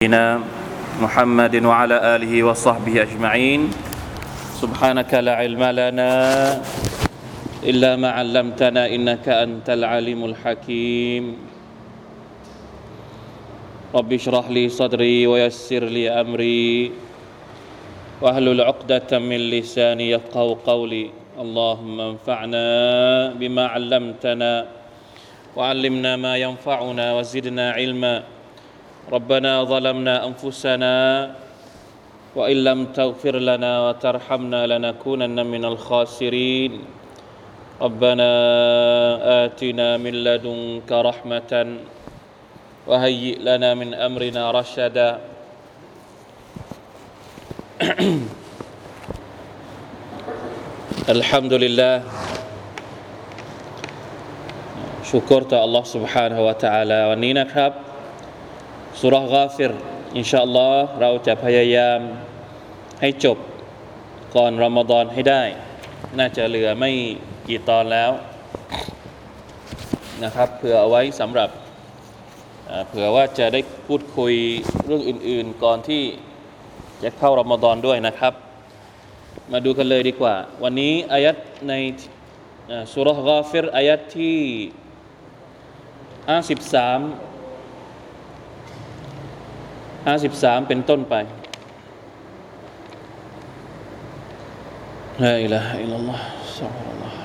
نبينا محمد وعلى آله وصحبه أجمعين. سبحانك لا علم لنا إلا ما علمتنا إنك أنت العليم الحكيم. رب اشرح لي صدري ويسر لي أمري. واحلل عقدة من لساني يفقه قولي. اللهم انفعنا بما علمتنا وعلمنا ما ينفعنا وزدنا علما. ربنا ظلمنا انفسنا وان لم تغفر لنا وترحمنا لنكونن من الخاسرين ربنا اتنا من لدنك رحمه وهيئ لنا من امرنا رشدا الحمد لله شكرต่อ Allah سبحانه และ تعالى วันนี้นะครับ สุรกาฟิรอินชาอัลลอฮ์เราจะพยายามให้จบก่อนรอมฎอนให้ได้ น่าจะเหลือไม่กี่ตอนแล้วนะครับเผื่อเอาไว้สำหรับเผื่อว่าจะได้พูดคุยเรื่องอื่น ๆ ก่อนที่จะเข้ารอมฎอนด้วยนะครับ มาดูกันเลยดีกว่า วันนี้อายัดในสุรกาฟิรอายัดที่53 ห้าสิบสามเป็นต้นไปลาอิลาฮะอิลลัลลอฮ์ซุบฮานะฮ์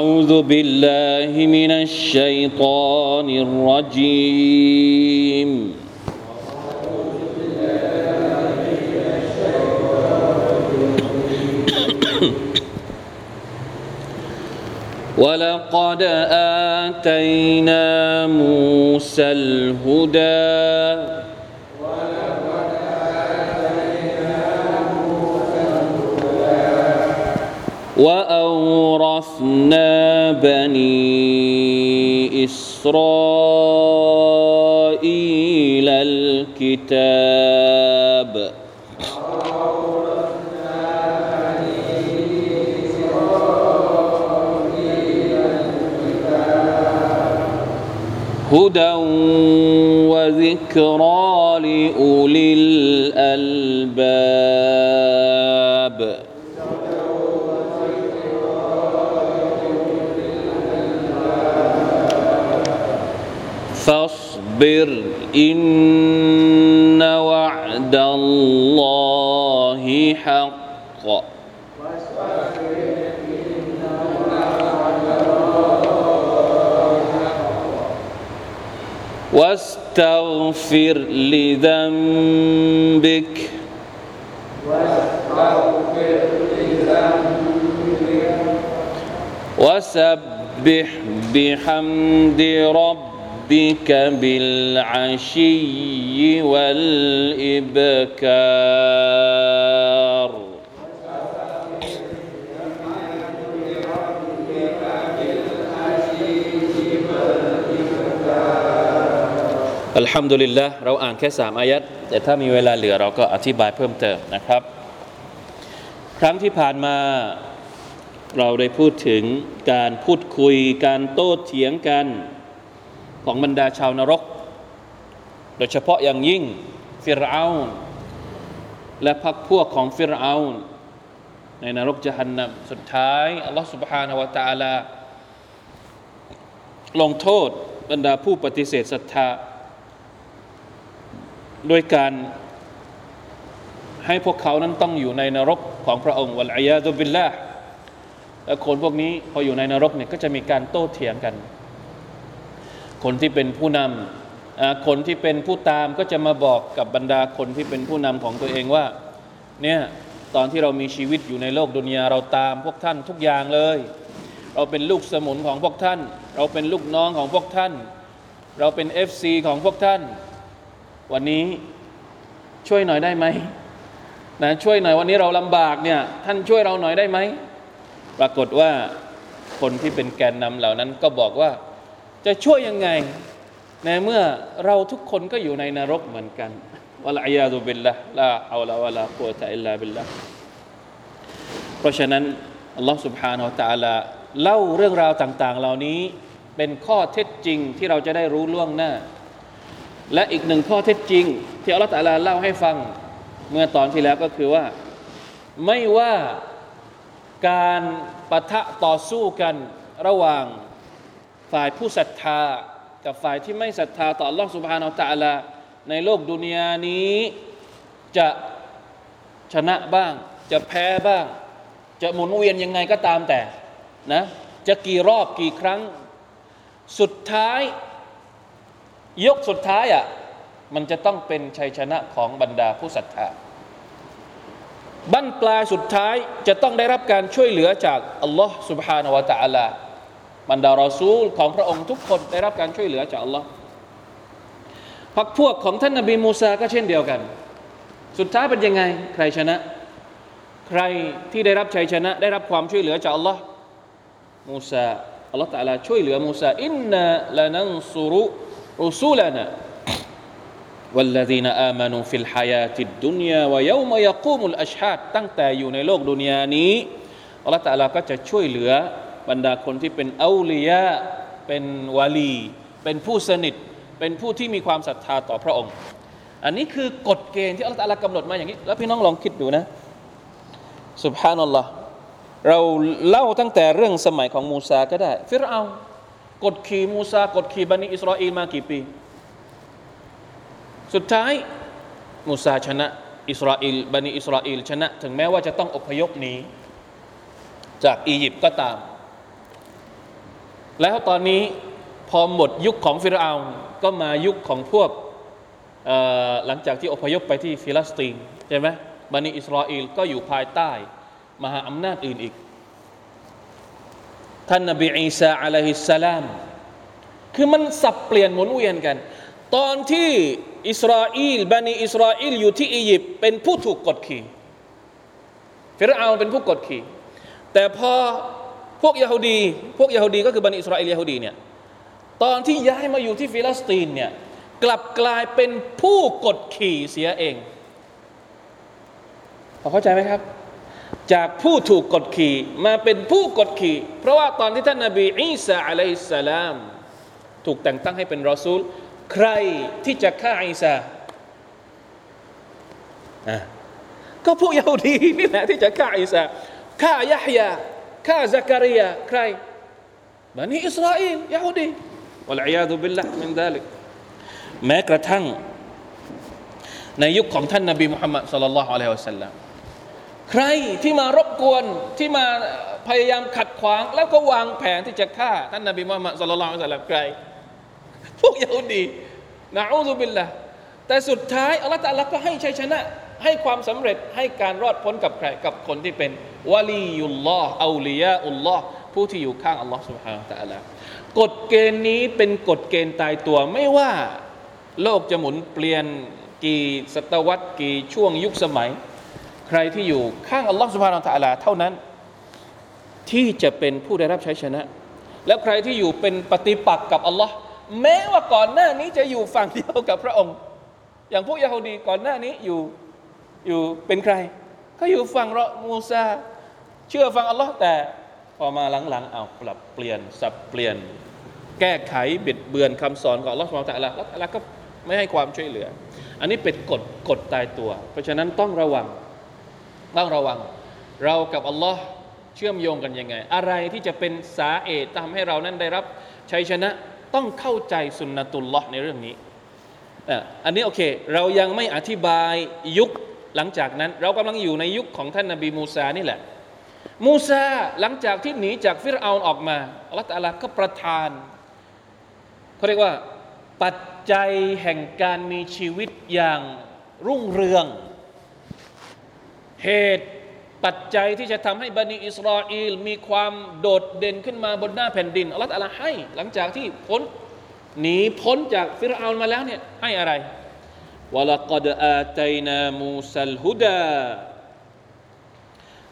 أعوذ بالله من الشيطان الرجيم. ولقد آتينا موسى الهدى وأورثنا بني إسرائيل الكتاب هدى وذكرى لأولي الألباب فاصبر إن وعد الله حق. واستغفر لذنبك. وسبح بحمد ربك ربك بالعشي والإبكار الحمد لله เราอ่านแค่สามอายัดแต่ถ้ามีเวลาเหลือเราก็อธิบายเพิ่มเติมนะครับ ครั้งที่ผ่านมาเราได้พูดถึงการพูดคุยการโต้เถียงกัน ของบรรดาชาวนรก โดยเฉพาะอย่างยิ่งฟิรเอานและพรรคพวกของฟิรเอานในนรกจะหันนำสุดท้ายอัลลอฮฺ سبحانه และ تعالى ลงโทษบรรดาผู้ปฏิเสธศรัทธาด้วยการให้พวกเขานั้นต้องอยู่ในนรกของพระองค์วัลอยาดุบิลละและคนพวกนี้พออยู่ในนรกเนี่ยก็จะมีการโต้เถียงกัน คนที่เป็นผู้นำคนที่เป็นผู้ตามก็จะมาบอกกับบรรดาคนที่เป็นผู้นำของตัวเองว่า เนี่ยตอนที่เรามีชีวิตอยู่ในโลกดุนยาเราตามพวกท่านทุกอย่างเลย เราเป็นลูกสมุนของพวกท่าน เราเป็นลูกน้องของพวกท่าน เราเป็น FC ของพวกท่าน วันนี้ช่วยหน่อยได้ไหมนะช่วยหน่อยวันนี้เราลำบากเนี่ยท่านช่วยเราหน่อยได้ไหมปรากฏว่าคนที่เป็นแกนนำเหล่านั้นก็บอกว่า จะช่วยยังไง ในเมื่อเราทุกคนก็อยู่ในนรกเหมือนกันวะลัยยาตุบิลละลาอัลลอฮฺวะลากุวะตะอิลลาบิลละเพราะฉะนั้นอัลลอฮฺ سبحانه และ تعالى เล่าเรื่องราวต่าง ๆ เหล่านี้เป็นข้อเท็จจริงที่เราจะได้รู้ล่วงหน้า และอีกหนึ่งข้อเท็จจริง ที่อัลลอฮฺตะลาเล่าให้ฟังเมื่อตอนที่แล้วก็คือว่าไม่ว่าการปะทะต่อสู้กันระหว่าง ฝ่ายผู้ศรัทธา กับฝ่ายที่ไม่ศรัทธาต่อ Allah سبحانه และ تعالى ในโลกดุนยานี้จะชนะบ้าง จะแพ้บ้าง จะหมุนเวียนยังไงก็ตามแต่นะจะกี่รอบกี่ครั้งสุดท้าย ยกสุดท้ายอะ่ะมันจะต้องเป็นชัยชนะของบรรดาผู้ศรัทธาบั้นปลายสุดท้ายจะต้องได้รับการช่วยเหลือจากอัลลอฮ์ سبحانه และ تعالى บรรดารอซูลของพระองค์ทุกคนได้รับการช่วยเหลือจากอัลลอฮ์พักพวกของท่านนบีมูซาก็เช่นเดียวกัน สุดท้ายเป็นยังไง ใครชนะ ใครที่ได้รับชัยชนะ ได้รับความช่วยเหลือจากอัลลอฮ์มูซาอัลลอฮ์ตะลาช่วยเหลือมูซาอินนาละนันซุรุรุซูลนะ والذين آمنوا في الحياة الدنيا ويوم يقوم الأشهاد ตั้งแต่อยู่ในโลกดุนยานี้อัลลอฮฺตะลาก็จะช่วยเหลือ บรรดาคนที่เป็นอัลียะเป็นวาลี เป็นผู้สนิท เป็นผู้ที่มีความศรัทธาต่อพระองค์ อันนี้คือกฎเกณฑ์ที่อัลลอฮฺกำหนดมาอย่างนี้ แล้วพี่น้องลองคิดดูนะสุบฮานัลลอฮ์เราเล่าตั้งแต่เรื่องสมัยของมูซาก็ได้ ฟิรเอากดขี่มูซากดขี่บันิอิสราเอลมากี่ปี สุดท้ายมูซาชนะอิสราเอลบันิอิสราเอลชนะ ถึงแม้ว่าจะต้องอพยพหนีจากอียิปต์ก็ตาม แล้วตอนนี้พอหมดยุคของฟิรเอาน์ก็มายุคของพวกหลังจากที่อพยพไปที่ฟิลิสตีนใช่ไหมบันิอิสราเอลก็อยู่ภายใต้ มหาอำนาจอื่นอีก ท่านนบีอีสาعليه السلام คือมันสับเปลี่ยนหมุนเวียนกัน ตอนที่อิสราเอลบันิอิสราเอลอยู่ที่อียิปต์เป็นผู้ถูกกดขี่ฟิรเอาน์เป็นผู้กดขี่ แต่พอ พวกยาฮูดีพวกยาฮูดีก็คือบันิอิสราเอลยาฮูดีเนี่ยตอนที่ย้ายมาอยู่ที่ฟิลิสตีนเนี่ยกลับกลายเป็นผู้กดขี่เสียเองพอเข้าใจไหมครับ จากผู้ถูกกดขี่มาเป็นผู้กดขี่ เพราะว่าตอนที่ท่านนาบีอีสาعليه السلام ถูกแต่งตั้งให้เป็นรอซูล ใครที่จะฆ่าอีสาอะก็พวกยาฮูดีนี่แหละที่จะฆ่าอีสาฆ่ายะฮยา ฆ่าซักริยาใครบันิอิสราเอลยาฮูดีวะลัยยาดุบิลละมินดาลิกแม้กระทั่ง ในยุคของท่านนบีมุฮัมมัดสุลลัลลอฮุอะลัยฮิวะสัลลัมใครที่มารบกวนที่มาพยายามขัดขวาง แล้วก็วางแผนที่จะฆ่าท่านนบีมุฮัมมัดสุลลัลลอฮุอะลัยฮิวะสัลลัมใครพวกยาฮูดีนะอูซุบิลละแต่สุดท้ายอัลลอฮฺตะลาก็ให้ชัยชนะ ให้ความสำเร็จให้การรอดพ้นกับใครกับคนที่เป็นวะลียุลลอฮ์อาลียะอุลลอฮ์ผู้ที่อยู่ข้างอัลลอฮ์สุบฮานะตะอัลากฎเกณฑ์นี้เป็นกฎเกณฑ์ตายตัวไม่ว่าโลกจะหมุนเปลี่ยนกี่ศตวรรษกี่ช่วงยุคสมัย ใครที่อยู่ข้างอัลลอฮ์สุบฮานะตะอัลาเท่านั้น ที่จะเป็นผู้ได้รับใช้ชนะ แล้วใครที่อยู่เป็นปฏิปักษ์กับอัลลอฮ์แม้ว่าก่อนหน้านี้จะอยู่ฝั่งเดียวกับพระองค์ อย่างพวกยะฮูดีก่อนหน้านี้อยู่ อยู่เป็นใคร ก็อยู่ฝั่งรอมูซาเชื่อฟังอัลลอฮ์แต่พอมาหลังๆเอาปรับเปลี่ยนสับเปลี่ยน แก้ไขบิดเบือนคำสอนของอัลลอฮ์สุบฮานะละแล้วอัลลอฮ์ก็ไม่ให้ความช่วยเหลือ อันนี้เป็นกฎกฎตายตัว เพราะฉะนั้นต้องระวังต้องระวัง เรากับอัลลอฮ์เชื่อมโยงกันยังไง อะไรที่จะเป็นสาเหตุทำให้เรานั้นได้รับชัยชนะต้องเข้าใจสุนนะตุลลอฮ์ในเรื่องนี้อันนี้โอเค เรายังไม่อธิบายยุค หลังจากนั้นเรากำลังอยู่ในยุคของท่านนบีมูซานี่แหละ มูซาหลังจากที่หนีจากฟิรเอาออกมาอัลลอฮฺตาลาก็ประทานเขาเรียกว่าปัจจัยแห่งการมีชีวิตอย่างรุ่งเรือง เหตุปัจจัยที่จะทำให้บันิอิสราเอลมีความโดดเด่นขึ้นมาบนหน้าแผ่นดินอัลลอฮฺให้ หลังจากที่พ้นหนีพ้นจากฟิรเอามาแล้วเนี่ยให้อะไร วะลักดอาตัยนามูซัลฮุดา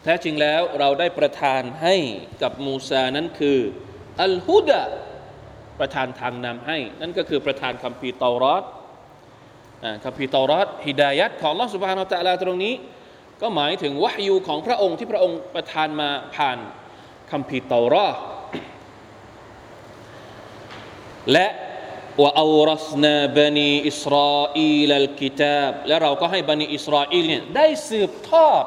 แท้จริงแล้วเราได้ประทานให้กับมูซานั้นคืออัลฮุดะประทานทางนำให้ นั่นก็คือประทานคัมภีเตารอดคัมภีเตารอดฮิดายัดของลอสุบฮานาตะลาตรงนี้ ก็หมายถึงวะฮยูของพระองค์ที่พระองค์ประทานมาผ่านคัมภีเตารอดและ ว่าอัลรัสนาบันีอิสราเอลอัลกิตาบและเราก็ให้บันีอิสราเอลเนี่ยได้สืบทอด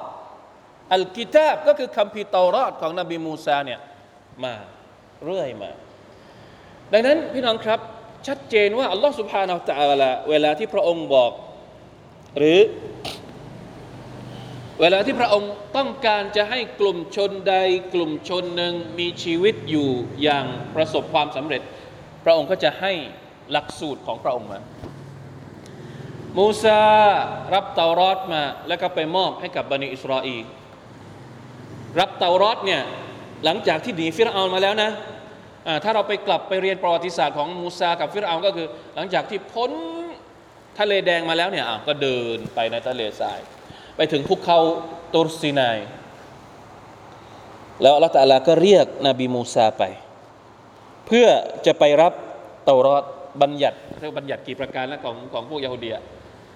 อัลกิตาบก็คือคัมภีร์เตารอดของนบีมูซาเนี่ยมาเรื่อยมา ดังนั้นพี่น้องครับชัดเจนว่าอัลลอฮฺสุบฮานาอัลลเวลาที่พระองค์บอก หรือ เวลาที่พระองค์ต้องการจะให้กลุ่มชนใดกลุ่มชนหนึ่งมีชีวิตอยู่อย่างประสบความสำเร็จ พระองค์ก็จะให้ หลักสูตรของพระองค์มา มูซารับเตารอดมา แล้วก็ไปมอบให้กับบันิอิสราเอลรับเตารอดเนี่ยหลังจากที่หนีฟิรเอามาแล้วนะถ้าเราไปกลับไปเรียนประวัติศาสตร์ของมูซากับฟิรเอาก็คือ หลังจากที่พ้นทะเลแดงมาแล้วเนี่ยก็เดินไปในทะเลทราย ไปถึงภูเขาตูรซีนายแล้วอัลลอฮฺตาลาก็เรียกนบีมูซาไป เพื่อจะไปรับเตารอด บัญญัติเรียกบัญญัติกี่ประการแล้วของของพวกยาฮูดี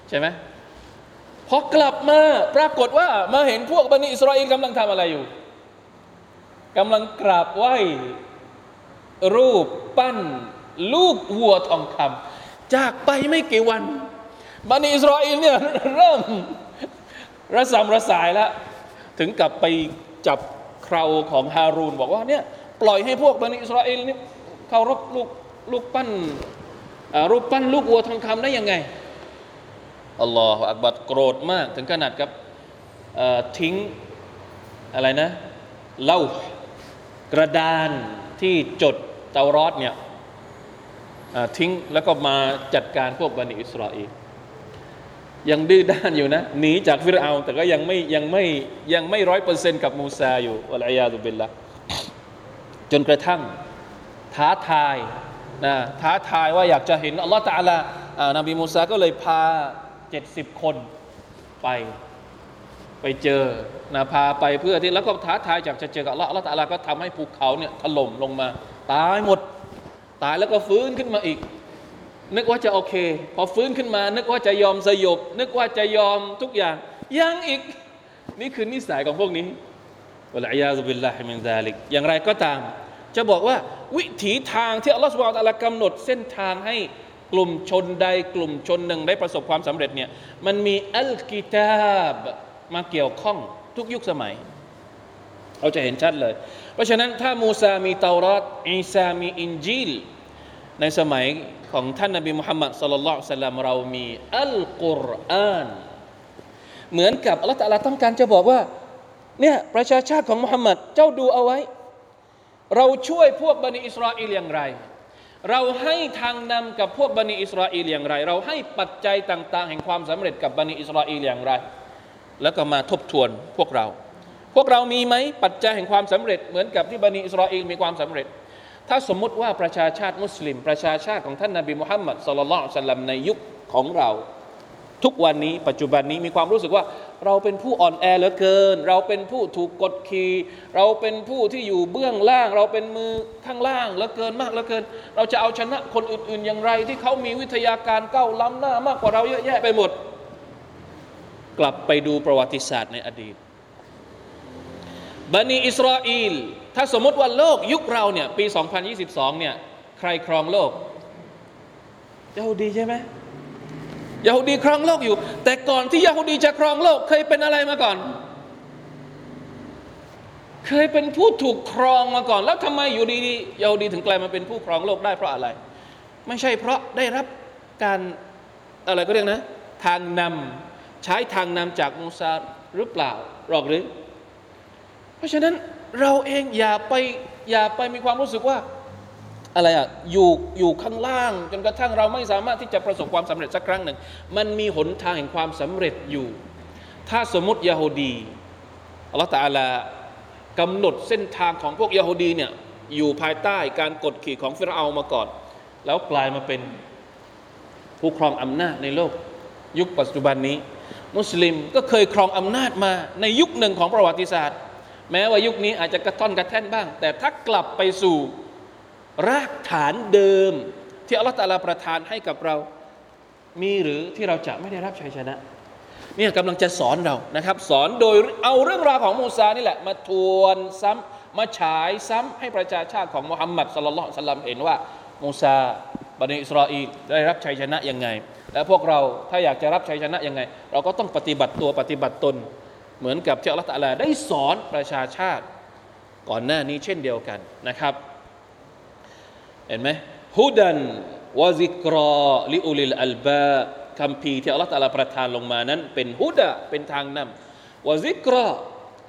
ใช่ไหมพอกลับมาปรากฏว่ามาเห็นพวกบันิอิสราเอลกำลังทำอะไรอยู่กำลังกราบไหว้รูปปั้น ลูกวัวทองคำจากไปไม่กี่วันบันิอิสราเอลเนี่ยเริ่มระสำระสายแล้ว ถึงกับไปจับคราวของฮารูนบอกว่าเนี่ยปล่อยให้พวกบันิอิสราเอลนี่เคารพลูกลูกปั้น รูปปั้นลูกวัวทองคำได้ยังไงอัลลอฮฺอักบัดโกรธมาก ถึงขนาดกับทิ้งอะไรนะเล่ากระดานที่จดเตารอดเนี่ยทิ้งแล้วก็มาจัดการพวกบันิอิสราเอลยังดื้อด้านอยู่นะหนีจากฟิรเอาแต่ก็ยังไม่ยังไม่ยังไม่ร้อยเปอร์เซ็นต์กับมูซาอยู่อัลอยาตุบิลละจนกระทั่งท้าทาย นะท้าทายว่าอยากจะเห็นอัลลอฮฺตาลานบีมูซาก็เลยพาเจ็ดสิบคนไปไปเจอนะพาไปเพื่อที่แล้วก็ท้าทายจากจะเจอกับอัลลอฮฺอัลลอฮฺตาลาก็ทำให้ภูเขาเนี่ยถล่มลงมา ตายหมด ตายแล้วก็ฟื้นขึ้นมาอีก นึกว่าจะโอเค พอฟื้นขึ้นมา นึกว่าจะยอมสยบ นึกว่าจะยอมทุกอย่าง ยังอีก นี่คือนิสัยของพวกนี้والعياذ بالله من ذلك อย่างไรก็ตาม จะบอกว่าวิถีทางที่อัลลอฮฺ سبحانه وتعالى กำหนดเส้นทางให้กลุ่มชนใดกลุ่มชนหนึ่งได้ประสบความสำเร็จเนี่ยมันมี الكتاب มาเกี่ยวข้องทุกยุคสมัย เราจะเห็นชัดเลย เพราะฉะนั้นถ้ามูซามีเตารอตอีซามีอินจีล ในสมัยของท่านนบีมุฮัมมัดصلى الله عليه وسلم เรามีอัลกุรอานเหมือนกับอัลลอฮฺตะลาต้องการจะบอกว่าเนี่ยประชาชาติของมุฮัมมัดเจ้าดูเอาไว้ เราช่วยพวกบันิอิสราเอลอย่างไร เราให้ทางนำกับพวกบันิอิสราเอลอย่างไร เราให้ปัจจัยต่าง ๆ แห่งความสำเร็จกับบันิอิสราเอลอย่างไร แล้วก็มาทบทวนพวกเรา พวกเรามีไหมปัจจัยแห่งความสำเร็จเหมือนกับที่บันิอิสราเอลมีความสำเร็จ ถ้าสมมุติว่าประชาชาติมุสลิม ประชาชาติของท่านนาบีมุฮัมมัดสุลลัลสัลลัมในยุคของเรา ทุกวันนี้ปัจจุบันนี้มีความรู้สึกว่าเราเป็นผู้อ่อนแอเหลือเกิน เราเป็นผู้ถูกกดขี่เราเป็นผู้ที่อยู่เบื้องล่าง เราเป็นมือข้างล่างเหลือเกินมากเหลือเกิน เราจะเอาชนะคนอื่น ๆ อย่างไร ที่เขามีวิทยาการก้าวล้ำหน้ามากกว่าเราเยอะแยะไปหมด กลับไปดูประวัติศาสตร์ในอดีตบันิอิสราเอลถ้าสมมติว่าโลกยุคเราเนี่ยปี 2022 เนี่ยใครครองโลกเยาฮูดีใช่ไหม ยาฮูดีครองโลกอยู่ แต่ก่อนที่ยาฮูดีจะครองโลก เคยเป็นอะไรมาก่อน เคยเป็นผู้ถูกครองมาก่อน แล้วทำไมอยู่ดีๆยาฮูดีถึงกลายมาเป็นผู้ครองโลกได้เพราะอะไร ไม่ใช่เพราะได้รับการอะไรก็เรียกนะ ทางนำใช้ทางนำจากมูซาหรือเปล่าหรอกหรือ เพราะฉะนั้นเราเองอย่าไปอย่าไปมีความรู้สึกว่า อะไรอะอยู่อยู่ข้างล่าง จนกระทั่งเราไม่สามารถที่จะประสบความสำเร็จสักครั้งหนึ่ง มันมีหนทางแห่งความสำเร็จอยู่ ถ้าสมมติยาฮูดีอัลลอฮฺตาลากำหนดเส้นทางของพวกยาฮูดีเนี่ยอยู่ภายใต้การกดขี่ของฟิรเอามาก่อน แล้วกลายมาเป็นผู้ครองอำนาจในโลก ยุคปัจจุบันนี้ มุสลิมก็เคยครองอำนาจมาในยุคหนึ่งของประวัติศาสตร์ แม้ว่ายุคนี้อาจจะกระท่อนกระแท่นบ้าง แต่ถ้ากลับไปสู่ รากฐานเดิม ที่อัลลอฮฺตาลาประทานให้กับเรา มีหรือที่เราจะไม่ได้รับชัยชนะเนี่ยกำลังจะสอนเรานะครับ สอนโดยเอาเรื่องราวของมูซานี่แหละ มาทวนซ้ำมาฉายซ้ำให้ประชาชาติของมุฮัมมัดสลลัลลสลัมเห็นว่ามูซาบันิอิสราเอลได้รับชัยชนะยังไง และพวกเราถ้าอยากจะรับชัยชนะยังไง เราก็ต้องปฏิบัติตัวปฏิบัติตน เหมือนกับที่อัลลอฮฺตะลาได้สอนประชาชาติ ก่อนหน้านี้เช่นเดียวกันนะครับ เห็นไหมฮุดันวะซิกรอลิอุลิลอัลบาคำพีที่อัลลอฮฺตะลาประทานลงมานั้น เป็นฮุดะเป็นทางนำวะซิกรอ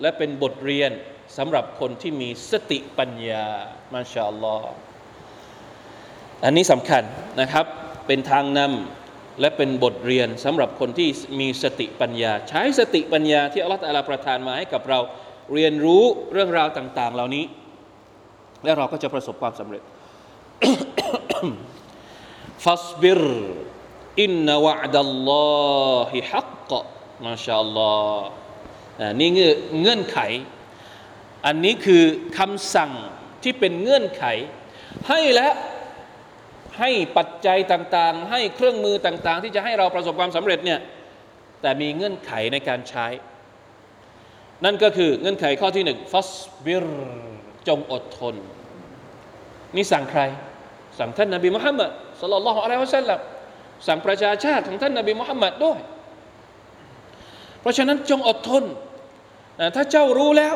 และเป็นบทเรียนสำหรับคนที่มีสติปัญญามาชาอัลลอฮ์อันนี้สำคัญนะครับ เป็นทางนำและเป็นบทเรียนสำหรับคนที่มีสติปัญญา ใช้สติปัญญาที่อัลลอฮฺตะลาประทานมาให้กับเราเรียนรู้เรื่องราวต่าง ๆ เหล่านี้ และเราก็จะประสบความสำเร็จ ฟัสบิรอินนวะดัลลอฮิฮักกมาชาอัลลอฮ์นี่เงื่อนไข อันนี้คือคำสั่งที่เป็นเงื่อนไข ให้และให้ปัจจัยต่างๆ ให้เครื่องมือต่างๆ ที่จะให้เราประสบความสำเร็จเนี่ยแต่มีเงื่อนไขในการใช้ นั่นก็คือเงื่อนไขข้อที่หนึ่งฟัสบิรจงอดทน นี่สั่งใคร สั่งท่านนบีมุฮัมมัดสลลัลลอฮุอะลัยฮิวะสัลลัมสั่งประชาชาติของท่านนบีมุฮัมมัดด้วย เพราะฉะนั้นจงอดทนถ้าเจ้ารู้แล้ว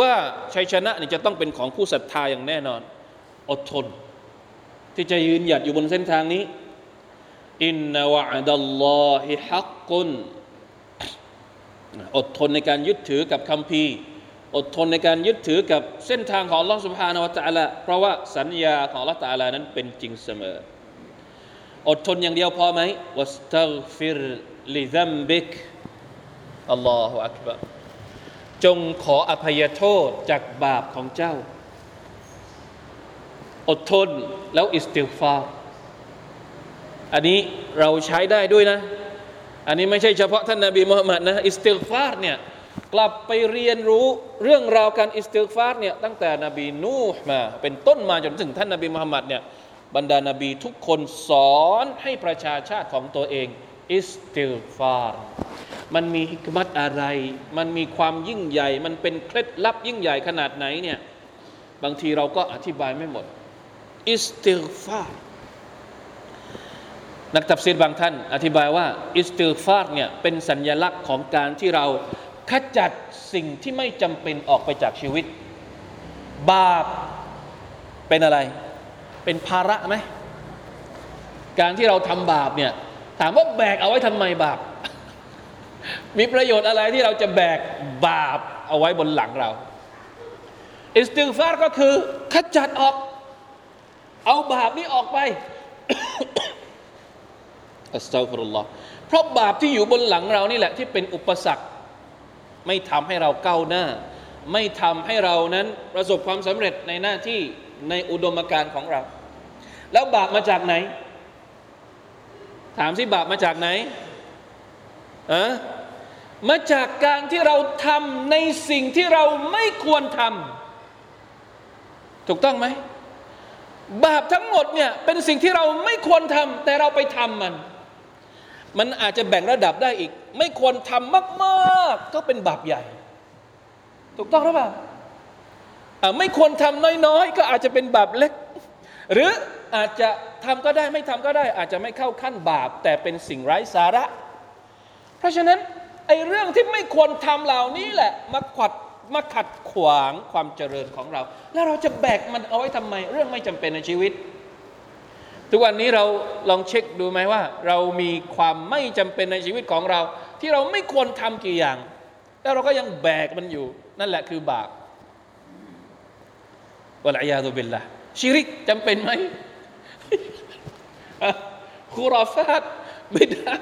ว่าชัยชนะนี่จะต้องเป็นของผู้ศรัทธาอย่างแน่นอน อดทน ที่จะยืนหยัดอยู่บนเส้นทางนี้อินนาวะดัลลอฮิฮักกุนอดทนในการยึดถือกับคำพี อดทนในการยึดถือกับเส้นทางของลอสุภานวตะละเพราะว่าสัญญาของลอตะละนั้นเป็นจริงเสมอ อดทนอย่างเดียวพอไหมواستغفر لذنبك الله أكبر จงขออภัยโทษจากบาปของเจ้า อดทนแล้ว استغفار อันนี้เราใช้ได้ด้วยนะ อันนี้ไม่ใช่เฉพาะท่านนาบีมุฮัมมัดนะ استغفار เนี่ย กลับไปเรียนรู้เรื่องราวการ استغفار เนี่ยตั้งแต่นบีนูห์มา เป็นต้นมาจนถึงท่านนาบีมุฮัมมัดเนี่ยบรรดานาบีทุกคนสอนให้ประชาชาติของตัวเอง استغفار มันมี حكمة อะไร มันมีความยิ่งใหญ่ มันเป็นเคล็ดลับยิ่งใหญ่ขนาดไหนเนี่ยบางทีเราก็อธิบายไม่หมดอิสติลฟาร์นักตับซีดบางท่าน อธิบายว่าอิสติลฟาร์เนี่ยเป็นสัญญลักษณ์ของการที่เรา ขจัดสิ่งที่ไม่จำเป็นออกไปจากชีวิต บาปเป็นอะไร เป็นภาระไหมการที่เราทำบาปเนี่ยถามว่าแบกเอาไว้ทำไมบาป มีประโยชน์อะไรที่เราจะแบกบาปเอาไว้บนหลังเรา อิสติฟาร์ก็คือขจัดออก เอาบาปนี้ออกไปอัสตัฟรุลลอฮ์เพราะบาปที่อยู่บนหลังเรานี่แหละที่เป็นอุปสรรค ไม่ทำให้เราก้าวหน้า ไม่ทำให้เรานั้นประสบความสำเร็จในหน้าที่ในอุดมการณ์ของเรา แล้วบาปมาจากไหน ถามสิบาปมาจากไหนอะมาจากการที่เราทำในสิ่งที่เราไม่ควรทำถูกต้องไหมบาปทั้งหมดเนี่ยเป็นสิ่งที่เราไม่ควรทำแต่เราไปทำมัน มันอาจจะแบ่งระดับได้อีก ไม่ควรทำมาก ๆ ก็เป็นบาปใหญ่ ถูกต้องหรือเปล่าไม่ควรทำน้อย ๆ ก็อาจจะเป็นบาปเล็ก หรืออาจจะทำก็ได้ไม่ทำก็ได้ อาจจะไม่เข้าขั้นบาป แต่เป็นสิ่งไร้สาระ เพราะฉะนั้นไอ้เรื่องที่ไม่ควรทำเหล่านี้แหละมาขัดมาขัดขวางความเจริญของเรา แล้วเราจะแบกมันเอาไว้ทำไม เรื่องไม่จำเป็นในชีวิต ทุกวันนี้เราลองเช็คดูไหมว่า เรามีความไม่จำเป็นในชีวิตของเรา ที่เราไม่ควรทำกี่อย่าง แล้วเราก็ยังแบกมันอยู่ นั่นแหละคือบาปวะลัยยาตุบิลละชิริกจำเป็นไหมคุรอฟาตบิดา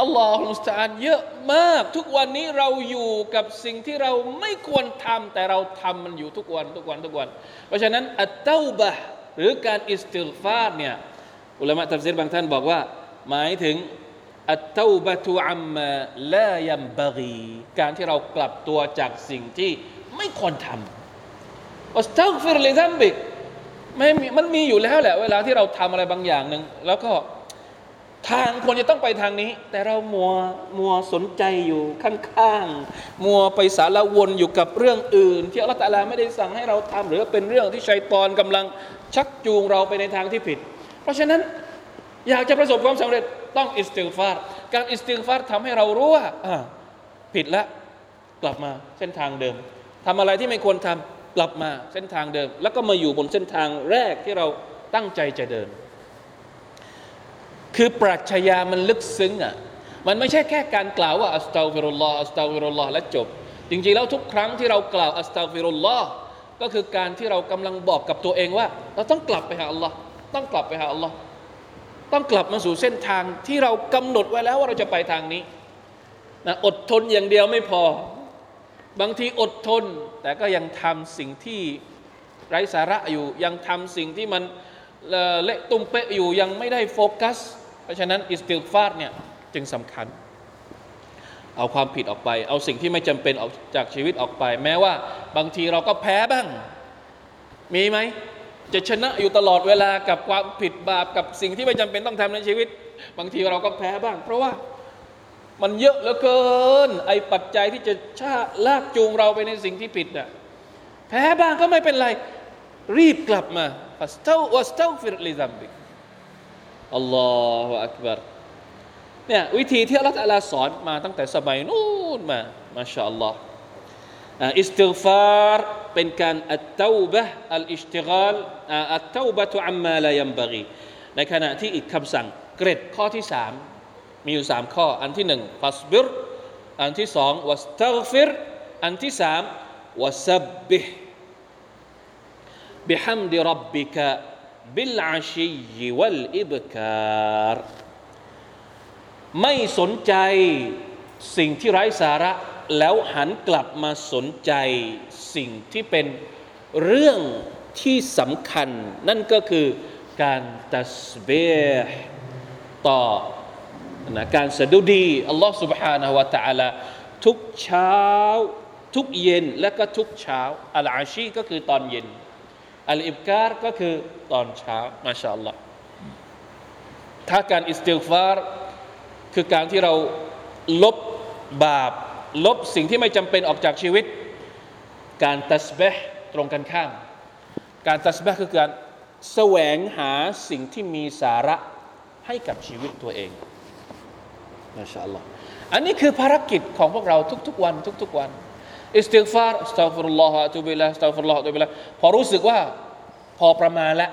อัลลอฮฺมุสตาานเยอะมาก ทุกวันนี้เราอยู่กับสิ่งที่เราไม่ควรทำแต่เราทำมันอยู่ทุกวันทุกวันทุกวัน เพราะฉะนั้นالتوبة หรือการ استغفار เนี่ย อุลามะตัฟซีรบางท่านบอกว่า หมายถึงالتوبة عما لا ينبغي การที่เรากลับตัวจากสิ่งที่ไม่ควรทำاستغفر لذنبك ไม่มีมันมีอยู่แล้วแหละ เวลาที่เราทำอะไรบางอย่างหนึ่งแล้วก็ทางควรจะต้องไปทางนี้ แต่เรามัวมัวสนใจอยู่ข้างๆมัวไปสารวนอยู่กับเรื่องอื่น ที่อัลลอฮฺตะลาไม่ได้สั่งให้เราทำหรือเป็นเรื่องที่ชัยตอนกำลังชักจูงเราไปในทางที่ผิด เพราะฉะนั้นอยากจะประสบความสำเร็จต้องอิสติฟารการอิสติฟารทำให้เรารู้ว่าผิดแล้วกลับมาเส้นทางเดิมทำอะไรที่ไม่ควรทำกลับมาเส้นทางเดิม แล้วก็มาอยู่บนเส้นทางแรกที่เราตั้งใจจะเดิน คือปรัชญามันลึกซึ้งอะมันไม่ใช่แค่การกล่าวว่า أستغفر الله أستغفر الله และจบ จริงๆแล้วทุกครั้งที่เรากล่าว أستغفر الله ก็คือการที่เรากำลังบอกกับตัวเองว่า เราต้องกลับไปหาอัลลอฮ์ ต้องกลับไปหาอัลลอฮ์ต้องกลับมาสู่เส้นทางที่เรากำหนดไว้แล้วว่าเราจะไปทางนี้นะอดทนอย่างเดียวไม่พอ บางทีอดทน แต่ก็ยังทำสิ่งที่ไร้สาระอยู่ ยังทำสิ่งที่มันเละตุ้มเป๊ะอยู่ยังไม่ได้โฟกัส เพราะฉะนั้นอิสติลฟาดเนี่ยจึงสำคัญ เอาความผิดออกไป เอาสิ่งที่ไม่จำเป็นออกจากชีวิตออกไป แม้ว่าบางทีเราก็แพ้บ้าง มีไหม จะชนะอยู่ตลอดเวลากับความผิดบาปกับสิ่งที่ไม่จำเป็นต้องทำในชีวิต บางทีเราก็แพ้บ้าง เพราะว่ามันเยอะเหลือเกิน ไอ้ปัจจัยที่จะชาลากจูงเราไปในสิ่งที่ผิดน่ะแพ้บ้างก็ไม่เป็นไร รีบกลับมาฟัสเตาวัสเตาฟิรลิซัมบิกอัลลอฮฺอักบารเนี่ยวิธีที่อัลลอฮฺสอนมาตั้งแต่สมัยนู้นมามาชาอัลลอฮ์ อิสติฟารเป็นการอัตเตาบะอัลอิสติกาลอัตเตาบะตุอัมมาลายัมบะกีในขณะที่อีกคำสั่งเกรดข้อที่สามมีอยู่สามข้อ อันที่หนึ่งฟัสบิรอันที่สองวัสตักฟิรอันที่สามวสับบิฮบิฮัมดิรับบิกะบิลอาชีวัลอิบคาไม่สนใจสิ่งที่ไร้สาระ แล้วหันกลับมาสนใจสิ่งที่เป็นเรื่องที่สำคัญ นั่นก็คือการตัสเบห์ต่อนะการสะดุดีอัลลอฮ์ سبحانه และ تعالى ทุกเช้าทุกเย็นและก็ทุกเช้าอัลอาชีก็คือตอนเย็นอัลอิบการก็คือตอนเช้ามาชาอัลลอฮ์ถ้าการอิสติลฟาร์คือการที่เราลบบาป ลบสิ่งที่ไม่จำเป็นออกจากชีวิต การ تسبيح ตรงกันข้าม การ تسبيحคือการแสวงหาสิ่งที่มีสาระให้กับชีวิตตัวเองما شاء اللهอันนี้คือภารกิจของพวกเราทุกๆวัน ทุกๆวัน استغفار أستغفر الله وأتوب إليه أستغفر الله وأتوب إليه พอรู้สึกว่าพอประมาณแล้ว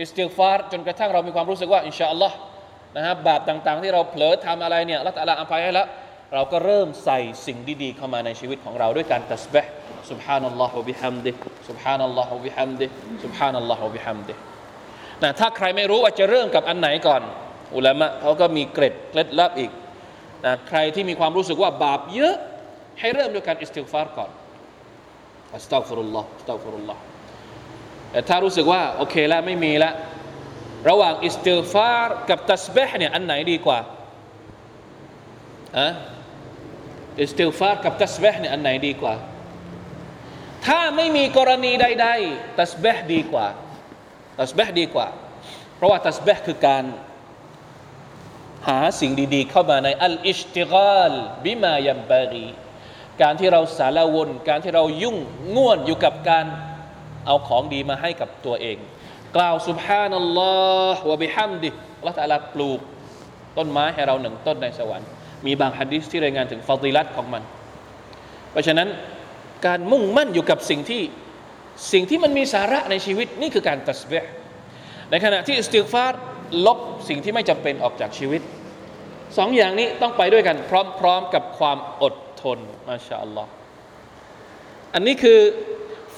استغفار จนกระทั่งเรามีความรู้สึกว่า إن شاء اللهนะครับบาปต่างๆ ที่เราเผลอทำอะไรเนี่ยอัลลอฮ์ตะอาลาอภัยให้แล้ว เราก็เริ่มใส่สิ่งดีๆเข้ามาในชีวิตของเราด้วยการตัสบห์ سبحان الله وبحمده سبحان الله وبحمده سبحان الله وبحمده นะถ้าใครไม่รู้ว่าจะเริ่มกับอันไหนก่อน อุลามะเขาก็มีเกร็ดเคล็ดลับอีกนะใครที่มีความรู้สึกว่าบาปเยอะให้เริ่มด้วยการอิสติกฟารก่อนอัสตัฟรุลลอฮ์อัสตัฟรุลลอฮ์แต่ถ้ารู้สึกว่าโอเคแล้วไม่มีแล้วระหว่างอิสติกฟารกับตัสเบห์เนี่ยอันไหนดีกว่าอะ อิสติฟารกับตัสเบห์เนี่ยอันไหนดีกว่า ถ้าไม่มีกรณีใดๆตัสเบห์ดีกว่าตัสเบห์ดีกว่า เพราะว่าตัสเบห์คือการหาสิ่งดีๆ เข้ามาในอัลอิสติกาลบิมายัมบารีการที่เราสารวน การที่เรายุ่งง่วนอยู่กับการเอาของดีมาให้กับตัวเอง กล่าวสุบฮานัลลอฮ์วะบิฮัมดิละตาลาปลูก ต้นไม้ให้เราหนึ่งต้นในสวรรค์ มีบางฮะดิษที่รายงานถึงฟาติลัตของมัน เพราะฉะนั้นการมุ่งมั่นอยู่กับสิ่งที่สิ่งที่มันมีสาระในชีวิตนี่คือการตัสเบะในขณะที่อิสติกฟาร์ลบสิ่งที่ไม่จำเป็นออกจากชีวิตสองอย่างนี้ต้องไปด้วยกันพร้อมๆกับความอดทนมาชาอัลลอฮ์อันนี้คือ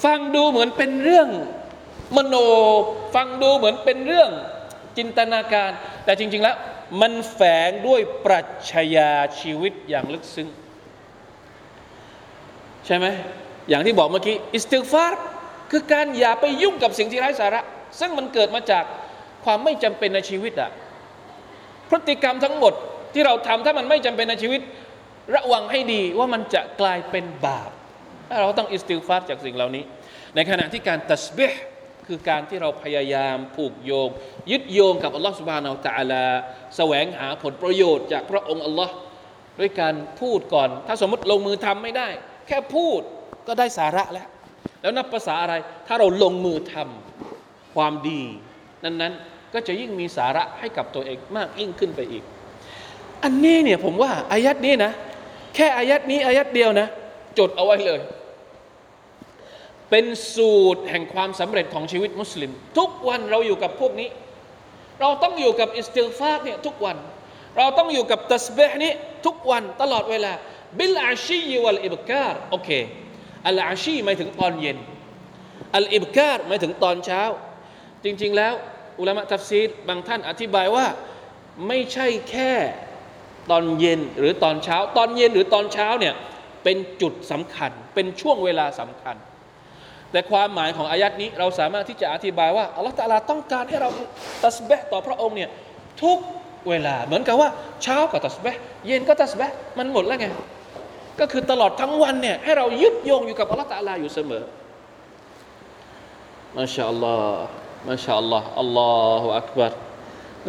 ฟังดูเหมือนเป็นเรื่องมโน ฟังดูเหมือนเป็นเรื่องจินตนาการ แต่จริง ๆ แล้ว มันแฝงด้วยปรัชญาชีวิตอย่างลึกซึ้ง ใช่ไหมอย่างที่บอกเมื่อกี้ อิสติฟาร์คือการอย่าไปยุ่งกับสิ่งที่ไร้สาระ ซึ่งมันเกิดมาจากความไม่จำเป็นในชีวิตอะพฤติกรรมทั้งหมดที่เราทำถ้ามันไม่จำเป็นในชีวิต ระวังให้ดีว่ามันจะกลายเป็นบาปเราต้องอิสติฟาร์จากสิ่งเหล่านี้ ในขณะที่การตัสบิฮ คือการที่เราพยายามผูกโยง ยึดโยงกับอัลลอฮฺสุบานาอัลตะลาแสวงหาผลประโยชน์จากพระองค์อัลลอฮ์ด้วยการพูดก่อน ถ้าสมมติลงมือทำไม่ได้ แค่พูดก็ได้สาระแล้ว แล้วนับภาษาอะไรถ้าเราลงมือทำความดี นั้นๆก็จะยิ่งมีสาระให้กับตัวเองมากยิ่งขึ้นไปอีก อันนี้เนี่ยผมว่าอายัดนี้นะ แค่อายัดนี้อายัดเดียวนะ จดเอาไว้เลย เป็นสูตรแห่งความสำเร็จของชีวิตมุสลิม ทุกวันเราอยู่กับพวกนี้ เราต้องอยู่กับاستغفار เนี่ยทุกวัน เราต้องอยู่กับتسبيح นี้ทุกวันตลอดเวลาبالعشي والإبكار โอเค العشي หมายถึงตอนเย็นالإبكار หมายถึงตอนเช้า จริงๆแล้ว อุลามะทัฟซีรบางท่านอธิบายว่า ไม่ใช่แค่ตอนเย็นหรือตอนเช้า ตอนเย็นหรือตอนเช้าเนี่ยเป็นจุดสำคัญ เป็นช่วงเวลาสำคัญ แต่ความหมายของอายัดนี้เราสามารถที่จะอธิบายว่าอัลลอฮฺตะลาต้องการให้เราตัสเบะต่อพระองค์เนี่ยทุกเวลา เหมือนกับว่าเช้าก็ตัสเบะเย็นก็ตัสเบะมันหมดแล้วไงก็คือตลอดทั้งวันเนี่ยให้เรายึดโยงอยู่กับอัลลอฮฺตะลาอยู่เสมอما شاء الله ما شاء الله الله أكبر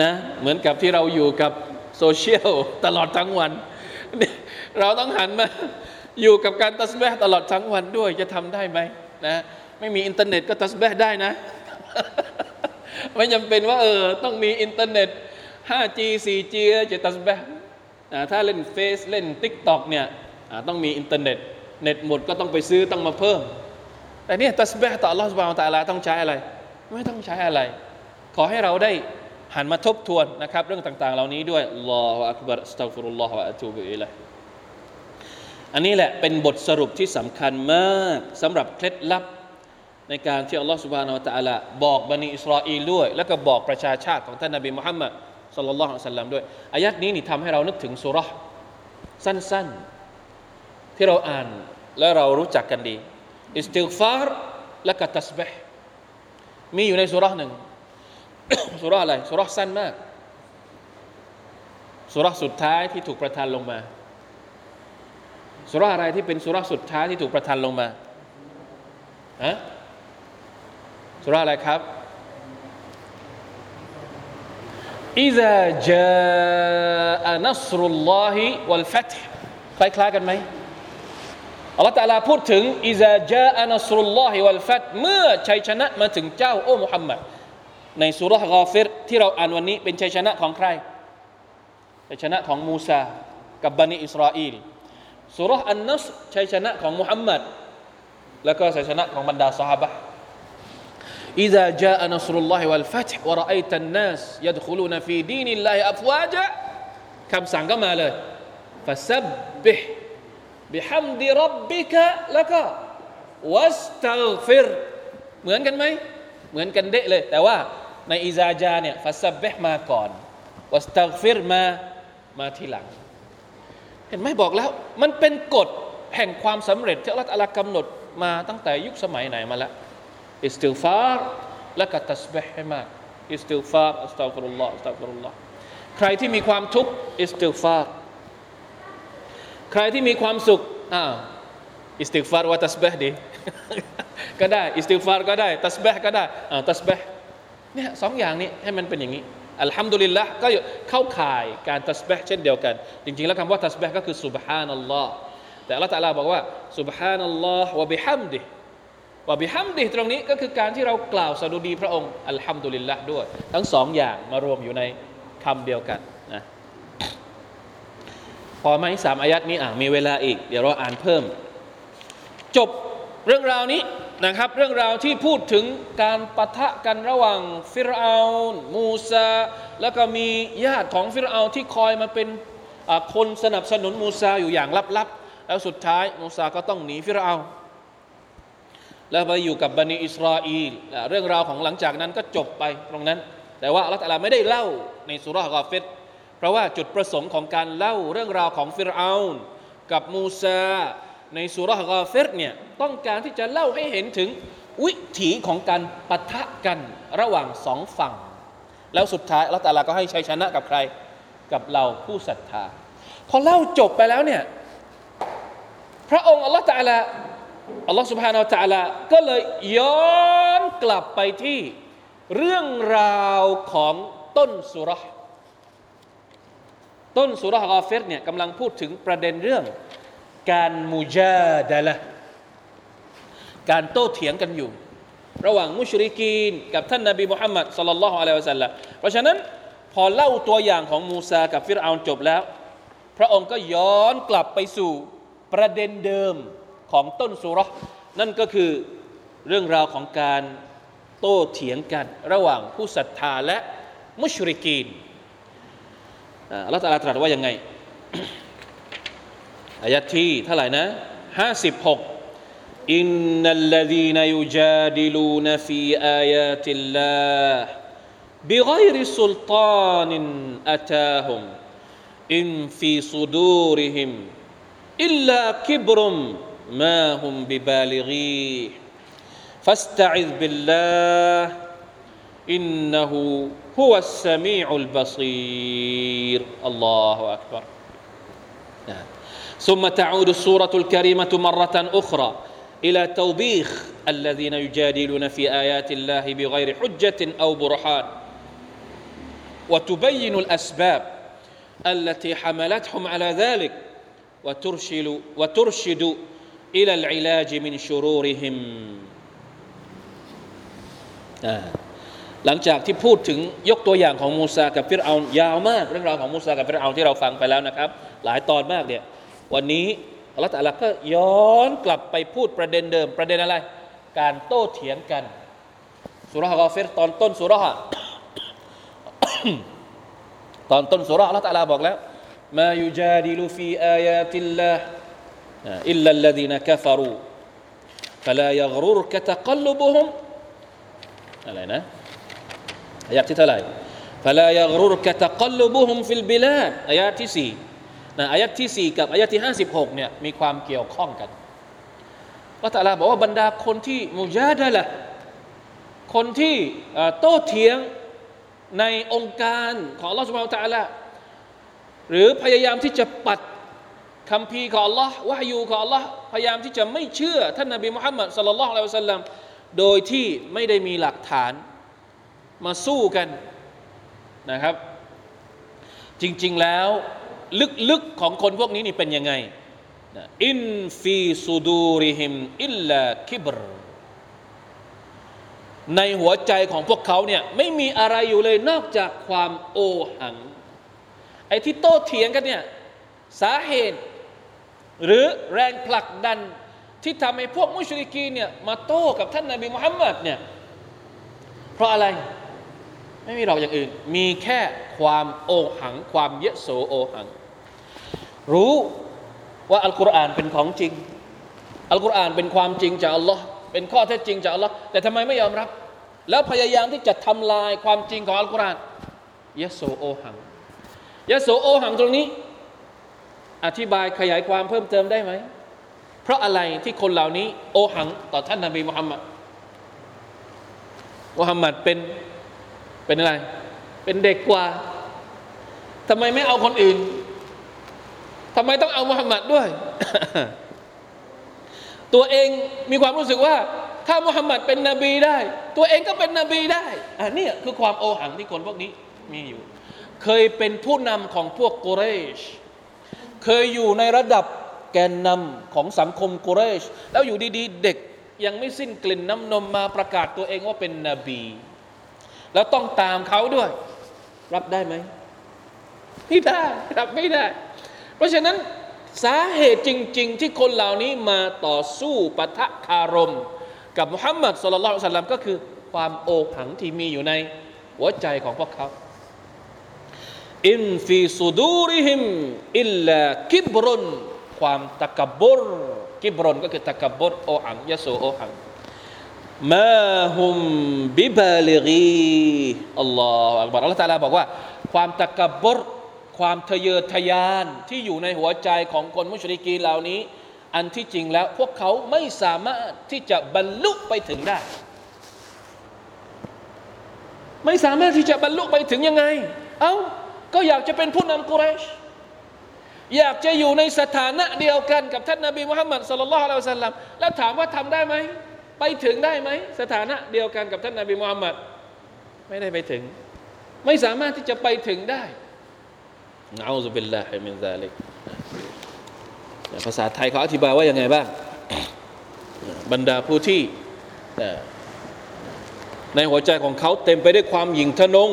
นะเหมือนกับที่เราอยู่กับโซเชียลตลอดทั้งวัน เราต้องหันมาอยู่กับการ تسبيح ตลอดทั้งวันด้วยจะทำได้ไหม นะไม่มีอินเทอร์เน็ตก็تسبيح ได้นะ ไม่จำเป็นว่าเออต้องมีอินเทอร์เน็ต 5G 4G จะ تسبيح นะถ้าเล่นเฟซเล่น TikTok เนี่ยต้องมีอินเทอร์เน็ต เน็ตหมดก็ต้องไปซื้อต้องมาเพิ่ม แต่เนี่ยتسبيح ต่ออัลลอฮ์ سبحانه وتعالىต้องใช้อะไร ไม่ต้องใช้อะไร ขอให้เราได้หันมาทบทวนนะครับ เรื่องต่างๆ เหล่านี้ด้วยالله أكبر أستغفر الله وأتوب إليه อันนี้แหละเป็นบทสรุปที่สำคัญมากสำหรับเคล็ดลับในการที่อัลลอฮฺ سبحانه وتعالى บอกบันิอิสราเอลด้วย แล้วก็บอกประชาชาติของท่านนบีมุฮัมมัดصلى الله عليه وسلم ด้วยอายัดนี้นี่ทำให้เรานึกถึงสูเราะฮ์สั้นๆ ที่เราอ่านและเรารู้จักกันดี อิสติกฟาร์และก็ตัสเบห์มีอยู่ในสุรษหนึ่งสุรษอะไรสุรษสั้นมากสุรษสุดท้ายที่ถูกประทานลงมา สุราอะไรที่เป็นสุราสุดท้ายที่ถูกประทานลงมาฮะสุราอะไรครับอิซาจานัสรุลลอฮิวัลฟัตคล้ายๆกันไหมอัลลอฮฺตาลาพูดถึงอิซาจานัสรุลลอฮิวัลฟัตเมื่อชัยชนะมาถึงเจ้าโอ้มุฮัมมัดในสุรษกาฟิรที่เราอ่านวันนี้เป็นชัยชนะของใครชัยชนะของมูซากับบันิอิสราเอล สุรษอันนัสชัยชนะของมุฮัมมัดแล้วก็ชัยชนะของบรรดาสหาย إذا جاء نصر الله والفتح ورأيت الناس يدخلون في دين الله أفواجا คำสั่งก็มาเลย فسبح بحمد ربك แล้วก็ واستغفر เหมือนกันไหมเหมือนกันเดะเลย แต่ว่าในอิซาจาเนี่ย فسبح มาก่อน واستغفر มามาทีหลัง เห็นไหมบอกแล้ว มันเป็นกฎแห่งความสำเร็จที่อัลลอฮฺกำหนดมาตั้งแต่ยุคสมัยไหนมาแล้วاستغفار และก็ تسبيح ให้มาก استغفار أستغفر الله أستغفر الله ใครที่มีความทุกข์استغفار ใครที่มีความสุขอ่าاستغفار ว่า تسبيح ดีก็ได้ استغفار ก็ได้ تسبيح ก็ได้อ่า تسبيح เนี่ยสองอย่างนี้ให้มันเป็นอย่างนี้ الحمد لله ก็เข้าข่ายการ تسبيح เช่นเดียวกัน จริงๆ แล้วคำว่า تسبيح ก็คือ سبحان اللهแต่อัลลอฮฺตะลาบอกว่าสุบฮานัลลอฮ์วะบิฮัมดิวะบิฮัมดิตรงนี้ก็คือการที่เรากล่าวสดุดีพระองค์อัลฮัมดุลิลละด้วย ทั้งสองอย่างมารวมอยู่ในคำเดียวกันนะพอไหมสามอายัดนี้อะมีเวลาอีก เดี๋ยวเราอ่านเพิ่ม จบเรื่องราวนี้ นะครับเรื่องราวที่พูดถึงการปะทะกันระหว่างฟิรเอานมูซาแล้วก็มีญาติของฟิรเอาที่คอยมาเป็นคนสนับสนุนมูซาอยู่อย่างลับๆ แล้วสุดท้ายมูซาก็ต้องหนีฟิรเอาแล้วไปอยู่กับบันิอิสราเอลเรื่องราวของหลังจากนั้นก็จบไปตรงนั้น แต่ว่าอัลลอฮฺไม่ได้เล่าในสุรษกาฟิรเพราะว่าจุดประสงค์ของการเล่าเรื่องราวของฟิรเอานกับมูซา ในสุรกาเฟรเนี่ยต้องการที่จะเล่าให้เห็นถึงวิถีของการปะทะกันระหว่างสองฝั่ง แล้วสุดท้ายละตาลาก็ให้ชัยชนะกับใครกับเราผู้ศรัทธา พอเล่าจบไปแล้วเนี่ยพระองค์อัลลอฮฺตาลาอัลลอฮฺสุบฮานาอัลตาลาก็เลยย้อนกลับไปที่เรื่องราวของต้นสุรต้นสุรกาเฟรเนี่ยกำลังพูดถึงประเด็นเรื่อง การมุจาดะละการโต้เถียงกันอยู่ ระหว่างมุชริกีน กับท่านนาบีมุฮัมมัดสลลัลลอฮุอะลัยฮิวะสัลลัมเพราะฉะนั้นพอเล่าตัวอย่างของมูซากับฟิรเอานจบแล้ว พระองค์ก็ย้อนกลับไปสู่ประเด็นเดิมของต้นสุรนั่นก็คือเรื่องราวของการโต้เถียงกัน ระหว่างผู้ศรัทธาและมุชริกีนอัลลอฮฺตรัสตรัสว่ายังไง อายะที่เท่าไหร่นะห้าสิบหกอินนัลลดีนยุจาดิลูนฟีอายาติลลาห์ بغير سلطان أتاهم إن في صدورهم إلا كبر ما هم ببالغيه فاستعذ بالله إنه هو السميع البصير الله أكبر ثم تعود السورة الكريمة مرة أخرى إلى توبيخ الذين يجادلون في آيات الله بغير حجة أو برهان وتبين الأسباب التي حملتهم على ذلك وترشد وترشد إلى العلاج من شرورهم หลังจากที่พูดถึงยกตัวอย่างของมูซากับฟิรเอายาวมากเรื่องราวของมูซากับฟิรเอาที่เราฟังไปแล้วนะครับ หลายตอนมากเนี่ยวันนี้อัลลอฮฺตะลาก็ย้อนกลับไปพูดประเด็นเดิม ประเด็นอะไร การโต้เถียงกันสุรษะกอฟิรตอนต้นสุรษะตอนต้นสุรษะอัลลอฮฺตะลาบอกแล้วมายุจาดิลูฟีอายาติลลาห์อิลลัลลดีนกฟารู فلا يغررك تقلبهم อะไรนะอายะที่เท่าไหร่ فلا يغررك تقلبهم في البلاد อายะที่สี่ นะอายะที่สี่กับอายะที่ห้าสิบหกเนี่ยมีความเกี่ยวข้องกันก็ตะลาบอกว่าบรรดาคนที่มุจาดะละคนที่โต้เถียงในองค์การของลอสมาตะลาหรือพยายามที่จะปัดคำพีของ Allah วะฮยูของ Allah พยายามที่จะไม่เชื่อ ท่านนบีมุฮัมมัดสัลลัลลอฮุอะลัยฮิวะสัลลัมโดยที่ไม่ได้มีหลักฐานมาสู้กันนะครับ จริง ๆแล้ว ลึกๆของคนพวกนี้นี่เป็นยังไงอินฟีซูดูริฮิมอิลลาคิบรในหัวใจของพวกเขาเนี่ยไม่มีอะไรอยู่เลยนอกจากความโอหัง ไอ้ที่โต้เถียงกันเนี่ยสาเหตุ หรือแรงผลักดันที่ทำให้พวกมุชริกีเนี่ยมาโต้กับท่านนาบีมุฮัมมัดเนี่ยเพราะอะไร ไม่มีเราอย่างอื่น มีแค่ความโอหัง ความเยโสโอหัง รู้ว่าอัลกุรอานเป็นของจริง อัลกุรอานเป็นความจริงจากอัลลอฮ์เป็นข้อเท็จจริงจากอัลลอฮ์แต่ทำไมไม่ยอมรับ แล้วพยายามที่จะทำลายความจริงของอัลกุรอานยโสโอหังยโสโอหังตรงนี้ อธิบายขยายความเพิ่มเติมได้ไหม เพราะอะไรที่คนเหล่านี้ โอหัง ต่อท่านนาบีมุฮัมมัดมุฮัมมัดเป็น เป็นอะไร เป็นเด็กกว่าทำไมไม่เอาคนอื่นทำไมต้องเอามุฮัมมัดด้วย ตัวเองมีความรู้สึกว่า ถ้ามุฮัมมัดเป็นนบีได้ ตัวเองก็เป็นนบีได้อันนี้คือความโอหังที่คนพวกนี้มีอยู่ เคยเป็นผู้นำของพวกกุเรช เคยอยู่ในระดับแกนนำของสังคมกุเรช แล้วอยู่ดีๆ เด็กยังไม่สิ้นกลิ่นน้ำนมมาประกาศตัวเองว่าเป็นนบี แล้วต้องตามเขาด้วย รับได้ไหมไม่ได้รับไม่ได้ เพราะฉะนั้นสาเหตุจริง ๆ ที่คนเหล่านี้มาต่อสู้ปะทะคารม กับมุฮัมมัดสุลลัลสัลลัมก็คือความโอหังที่มีอยู่ในหัวใจของพวกเขาอินฟีสุดูริฮิมอิลลากิบรุนความตะกบุรกิบรุนก็คือตะกบุรโอหังยะโสโอหัง มาฮุมบิบาลิกีอัลลอฮฺอักบารอัลลอฮฺตาลาบอกว่า ความตะกบุรความทะเยอทะยานที่อยู่ในหัวใจของคนมุชริกีเหล่านี้ อันที่จริงแล้วพวกเขาไม่สามารถที่จะบรรลุไปถึงได้ ไม่สามารถที่จะบรรลุไปถึงยังไง เอา้าก็อยากจะเป็นผู้นำกุเรช อยากจะอยู่ในสถานะเดียวกันกับท่านนาบีมุฮัมมัดสุลลัลลอฮุอะลัยฮิวะสัลลัมแล้วถามว่าทำได้ไหม ไปถึงได้ไหมสถานะเดียวกันกับท่านนาบีมุฮัมมัดไม่ได้ไปถึง ไม่สามารถที่จะไปถึงได้นะอูซุบิลลาฮิมินซาลิกภาษาไทยเขาอธิบายว่ายังไงบ้าง บรรดาผู้ที่ ในหัวใจของเขาเต็มไปด้วยความหยิ่งทะนง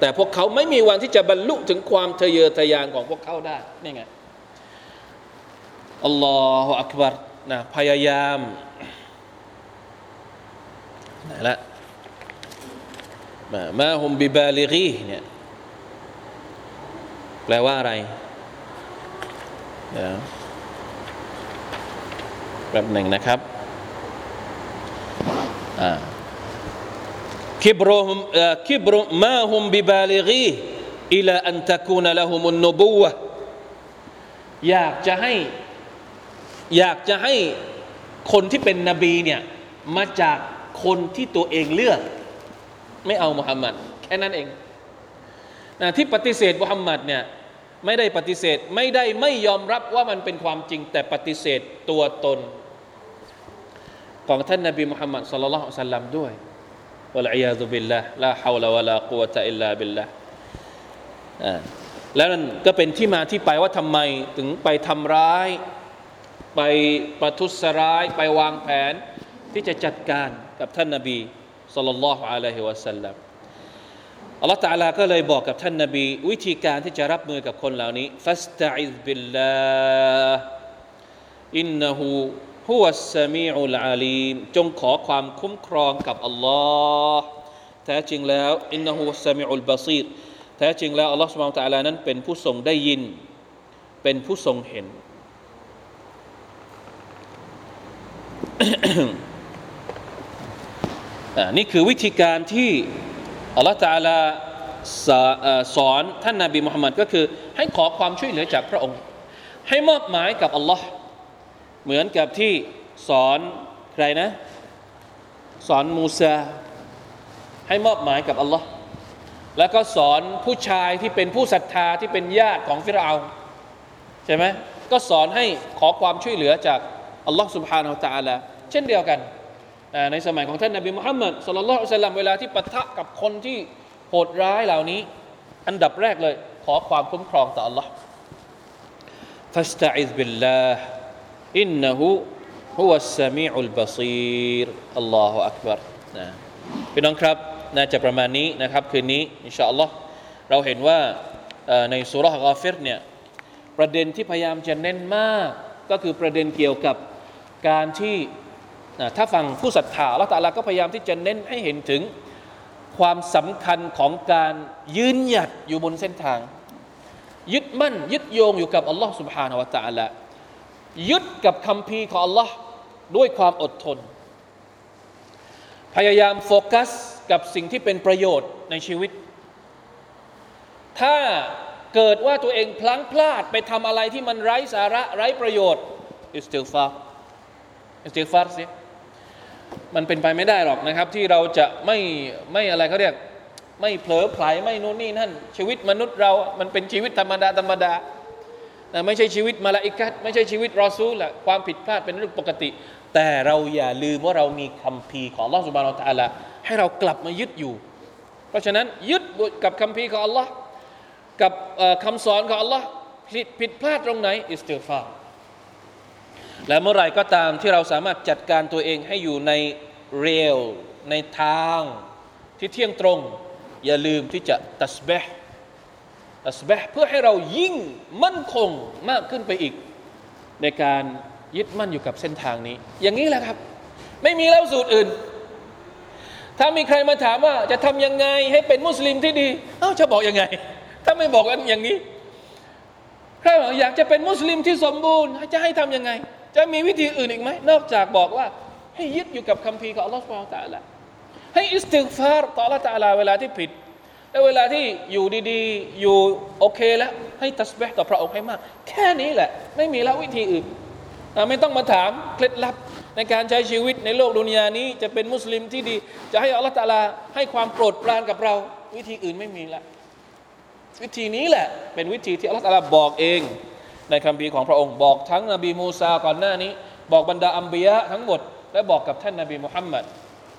แต่พวกเขาไม่มีวันที่จะบรรลุถึงความทะเยอทะยานของพวกเขาได้ นี่ไงอัลลอฮฺอักบัรนะพยายาม ละมาฮุมบิบาลิกีเนี่ยแปลว่าอะไรนะแป๊บหนึ่งนะครับอ่าคิบรุมคิบรุมาฮุมบิบาลิกีอิลาอันตะคูนละฮุมุนนบูวะอยากจะให้ อยากจะให้คนที่เป็นนบีเนี่ย มาจาก คนที่ตัวเองเลือก ไม่เอามุฮัมมัดแค่นั้นเองนะที่ปฏิเสธมุฮัมมัดเนี่ยไม่ได้ปฏิเสธไม่ได้ไม่ยอมรับว่ามันเป็นความจริง แต่ปฏิเสธตัวตน ของท่านนบีมุฮัมมัดสุลลัลลอฮุสัลลัมด้วยวะลัยยาซุบิลละลาฮาวลาวะลากุวะตะอิลลาบิลละแล้วนั่นก็เป็นที่มาที่ไปว่าทำไมถึงไปทำร้าย ไปประทุษร้าย ไปวางแผนที่จะจัดการ กับท่านนบีصلى الله عليه وسلم อัลลอฮฺ تعالى ก็เลยบอกกับท่านนบี วิธีการที่จะรับมือกับคนเหล่านี้فاستعذ بالله إنه هو السميع العليم จงขอความคุ้มครองกับอัลลอฮ์แท้จริงแล้วإنه السميع البصير แท้จริงแล้วอัลลอฮ์ سبحانه وتعالى นั้นเป็นผู้ทรงได้ยิน เป็นผู้ทรงเห็น นี่คือวิธีการที่อัลลอฮฺตาลาสอนท่านนาบีมุฮัมมัดก็คือ ให้ขอความช่วยเหลือจากพระองค์ ให้มอบหมายกับอัลลอฮ์เหมือนกับที่สอนใครนะ สอนมูซาให้มอบหมายกับอัลลอฮ์แล้วก็สอนผู้ชายที่เป็นผู้ศรัทธาที่เป็นญาติของฟิราอาใช่ไหมก็สอนให้ขอความช่วยเหลือจากอัลลอฮ์สุบฮานาอัลตะอาลาเช่นเดียวกัน ในสมัยของท่านนบีมุฮัมมัดสุลลัลลอฮุอะลัยฮิเวลาที่ปะทะกับคนที่โหดร้ายเหล่านี้ อันดับแรกเลย ขอความคุ้มครองต่อ Allah ฟัสตะอิซบิลลาห์อินนะฮูฮุวัสสมีอุลบาซีรอัลลอฮฺอักบัรนะพี่น้องครับ น่าจะประมาณนี้นะครับ คืนนี้ อินชาอัลลอฮ์เราเห็นว่าในสุรษกาฟิรเนี่ยประเด็นที่พยายามจะเน้นมาก ก็คือประเด็นเกี่ยวกับการที่ ถ้าฟังผู้ศรัทธาละตาลาก็พยายามที่จะเน้นให้เห็นถึงความสำคัญของการยืนหยัดอยู่บนเส้นทาง ยึดมั่น ยึดโยงอยู่กับอัลลอฮ์ سبحانه และ تعالى ยึดกับคำพีของอัลลอฮ์ด้วยความอดทน พยายามโฟกัสกับสิ่งที่เป็นประโยชน์ในชีวิต ถ้าเกิดว่าตัวเองพลั้งพลาดไปทำอะไรที่มันไร้สาระไร้ประโยชน์อิสติลฟาอิสติลฟาร์สิ มันเป็นไปไม่ได้หรอกนะครับ ที่เราจะไม่ไม่อะไรเขาเรียก ไม่เผลอไผลไม่นู่นนี่นั่น ชีวิตมนุษย์เรา มันเป็นชีวิตธรรมดาธรรมดาไม่ใช่ชีวิตมาลาอิกัดไม่ใช่ชีวิตรอซูลละความผิดพลาดเป็นเรื่องปกติ แต่เราอย่าลืมว่าเรามีคำพีของอัลอสุบานอัลตะลาให้เรากลับมายึดอยู่ เพราะฉะนั้นยึดกับคำพีของอัลลอฮ์กับคำสอนของอัลลอฮ์ผิดผิดพลาดตรงไหน อิสติฟา และเมื่อไรก็ตามที่เราสามารถจัดการตัวเองให้อยู่ในเรลในทางที่เที่ยงตรง อย่าลืมที่จะตัสเบห์ตัสเบห์เพื่อให้เรายิ่งมั่นคงมากขึ้นไปอีก ในการยึดมั่นอยู่กับเส้นทางนี้ อย่างนี้แหละครับ ไม่มีแล้วสูตรอื่น ถ้ามีใครมาถามว่าจะทำยังไงให้เป็นมุสลิมที่ดี เอ้าจะบอกยังไง ถ้าไม่บอกกันอย่างนี้ใครบอกอยากจะเป็นมุสลิมที่สมบูรณ์จะให้ทำยังไง จะมีวิธีอื่นอีกไหมนอกจากบอกว่า ให้ยึดอยู่กับคำพีของอัลลอฮฺสุบฮานตะละให้อิสติกฟาร์ต่ออัลลอฮฺตะลาเวลาที่ผิด และเวลาที่อยู่ดีๆ อยู่โอเคแล้ว ให้ตัสเบห์ต่อพระองค์ให้มาก แค่นี้แหละ ไม่มีแล้ววิธีอื่น ไม่ต้องมาถามเคล็ดลับในการใช้ชีวิตในโลกดุนยานี้ จะเป็นมุสลิมที่ดี จะให้อัลลอฮฺตะลาให้ความโปรดปรานกับเรา วิธีอื่นไม่มีละวิธีนี้แหละเป็นวิธีที่อัลลอฮฺตะลาบอกเอง ในคัมภีของพระองค์ บอกทั้งนบีมูซาก่อนหน้านี้ บอกบรรดาอัมบียะทั้งหมด และบอกกับท่านนบีมุฮัมมัด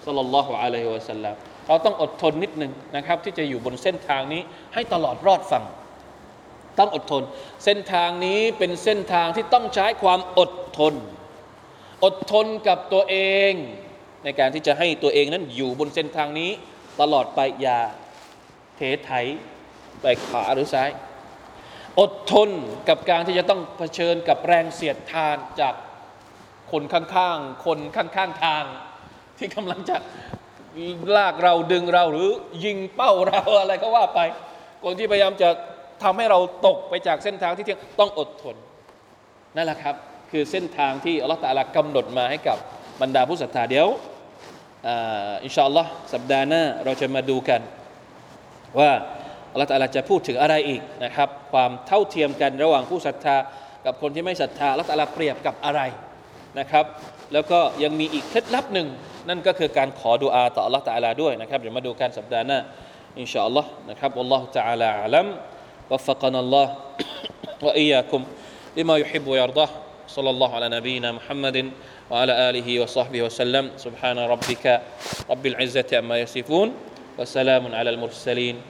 สุลลัลลอฮุอะลัยฮิวะสัลลัมเราต้องอดทนนิดหนึ่งนะครับ ที่จะอยู่บนเส้นทางนี้ให้ตลอดรอดฝั่งต้องอดทน เส้นทางนี้เป็นเส้นทางที่ต้องใช้ความอดทน อดทนกับตัวเอง ในการที่จะให้ตัวเองนั้นอยู่บนเส้นทางนี้ ตลอดไปอย่าเทไถไปขวาหรือซ้าย อดทนกับการที่จะต้องเผชิญกับแรงเสียดทานจากคนข้างๆ คนข้างๆทาง ที่กำลังจะลากเราดึงเราหรือยิงเป้าเราอะไรก็ว่าไป คนที่พยายามจะทำให้เราตกไปจากเส้นทางที่เที่ยงต้องอดทนนั่นแหละครับ คือเส้นทางที่อัลลอฮฺตะอาลากำหนดมาให้กับบรรดาผู้ศรัทธาเดี๋ยวอ,อินชาอัลลอฮ์สัปดาห์หน้าเราจะมาดูกันว่า อัลลอฮฺตะอาลาจะพูดถึงอะไรอีกนะครับ ความเท่าเทียมกันระหว่างผู้ศรัทธา กับคนที่ไม่ศรัทธาอัลลอฮฺตะอาลาเปรียบกับอะไรนะครับ แล้วก็ยังมีอีกเคล็ดลับหนึ่ง นั่นก็คือการขอดุอาต่ออัลลอฮฺตะอาลาด้วยนะครับเดี๋ยวมาดูกันสัปดาห์หน้าอินชาอัลลอฮ์นะครับอัลลอฮฺตะอาลาอัลัม وفقنا الله وإياكم لما يحب ويرضاه صلى الله على نبينا محمد وعلى آله وصحبه وسلم سبحان ربك رب العزة عما يصفون وسلام على المرسلين